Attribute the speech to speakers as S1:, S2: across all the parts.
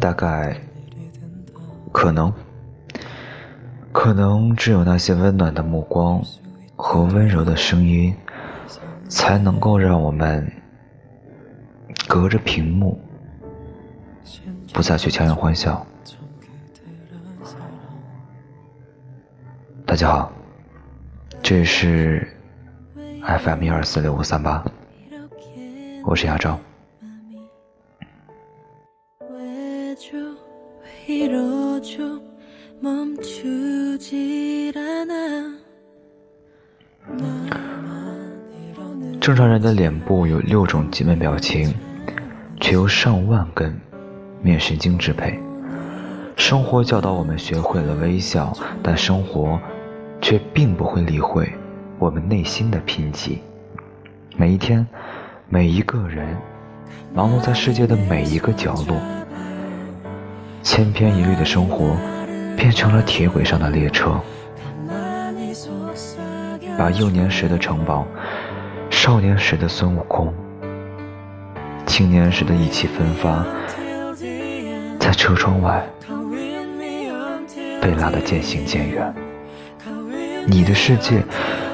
S1: 大概，可能，可能只有那些温暖的目光和温柔的声音，才能够让我们隔着屏幕不再去强颜欢笑。大家好，这是 FM 一二四六五三八，我是亚昭。正常人的脸部有六种基本表情，却由上万根面神经支配。生活教导我们学会了微笑，但生活却并不会理会我们内心的贫瘠。每一天，每一个人，忙碌在世界的每一个角落，千篇一律的生活变成了铁轨上的列车，把幼年时的城堡、少年时的孙悟空、青年时的意气风发，在车窗外。被拉得渐行渐远，你的世界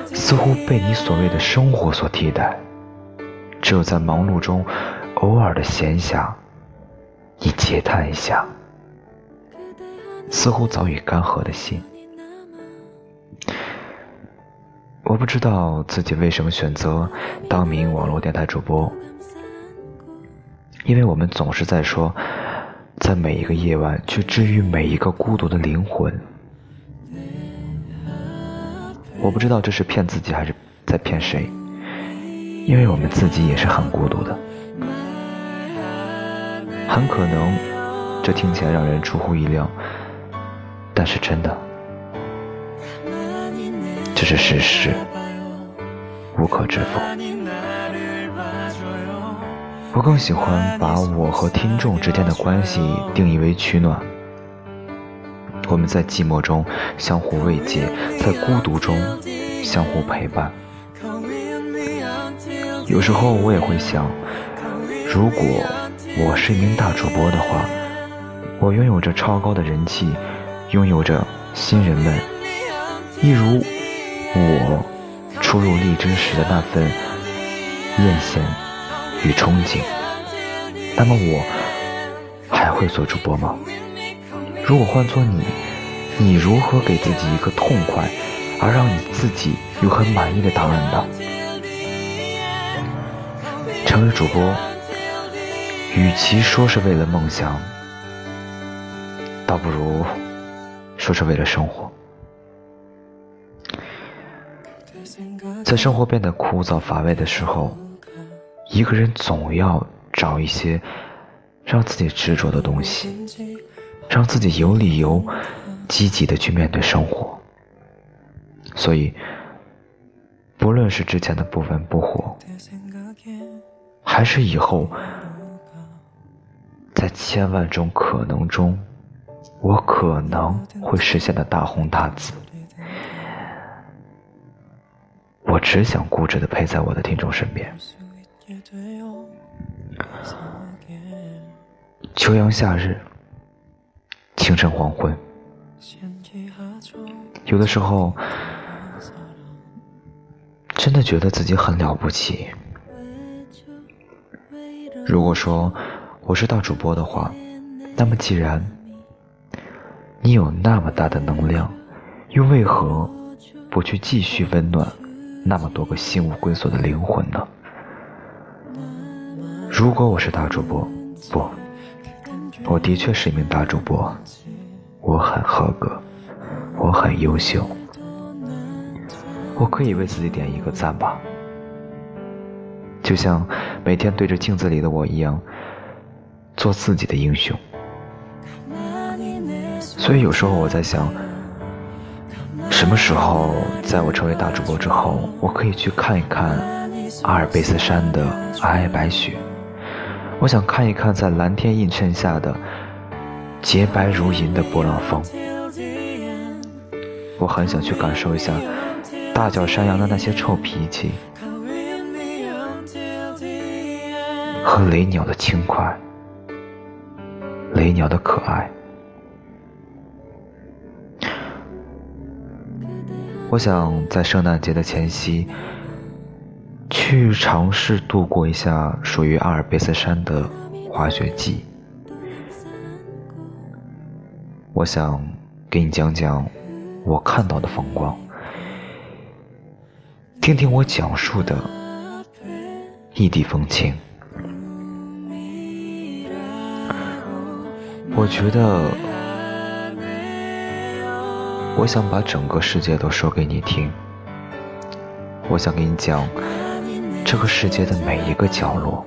S1: 似乎被你所谓的生活所替代。只有在忙碌中，偶尔的闲暇，你嗟叹一下，似乎早已干涸的心。我不知道自己为什么选择当名网络电台主播，因为我们总是在说。在每一个夜晚，去治愈每一个孤独的灵魂。我不知道这是骗自己还是在骗谁，因为我们自己也是很孤独的。很可能这听起来让人出乎意料，但是真的，这是事实，无可置否。我更喜欢把我和听众之间的关系定义为取暖。我们在寂寞中相互慰藉，在孤独中相互陪伴。有时候我也会想，如果我是一名大主播的话，我拥有着超高的人气，拥有着新人们，一如我初入荔枝时的那份艳羡。与憧憬，那么我还会做主播吗？如果换做你，你如何给自己一个痛快而让你自己又很满意的答案呢？成为主播，与其说是为了梦想，倒不如说是为了生活。在生活变得枯燥乏味的时候。一个人总要找一些让自己执着的东西，让自己有理由积极的去面对生活。所以，不论是之前的不温不火，还是以后在千万种可能中，我可能会实现的大红大紫，我只想固执的陪在我的听众身边。秋阳夏日，清晨黄昏，有的时候真的觉得自己很了不起。如果说我是大主播的话，那么既然你有那么大的能量，又为何不去继续温暖那么多个心无归所的灵魂呢？如果我是大主播，不，我的确是一名大主播，我很合格，我很优秀，我可以为自己点一个赞吧。就像每天对着镜子里的我一样，做自己的英雄。所以有时候我在想，什么时候在我成为大主播之后，我可以去看一看阿尔卑斯山的皑皑白雪。我想看一看在蓝天映衬下的洁白如银的波浪峰。我很想去感受一下大脚山羊的那些臭脾气，和雷鸟的轻快，雷鸟的可爱。我想在圣诞节的前夕，去尝试度过一下属于阿尔卑斯山的滑雪季。我想给你讲讲我看到的风光，听听我讲述的异地风情。我觉得。我想把整个世界都说给你听，我想给你讲这个世界的每一个角落。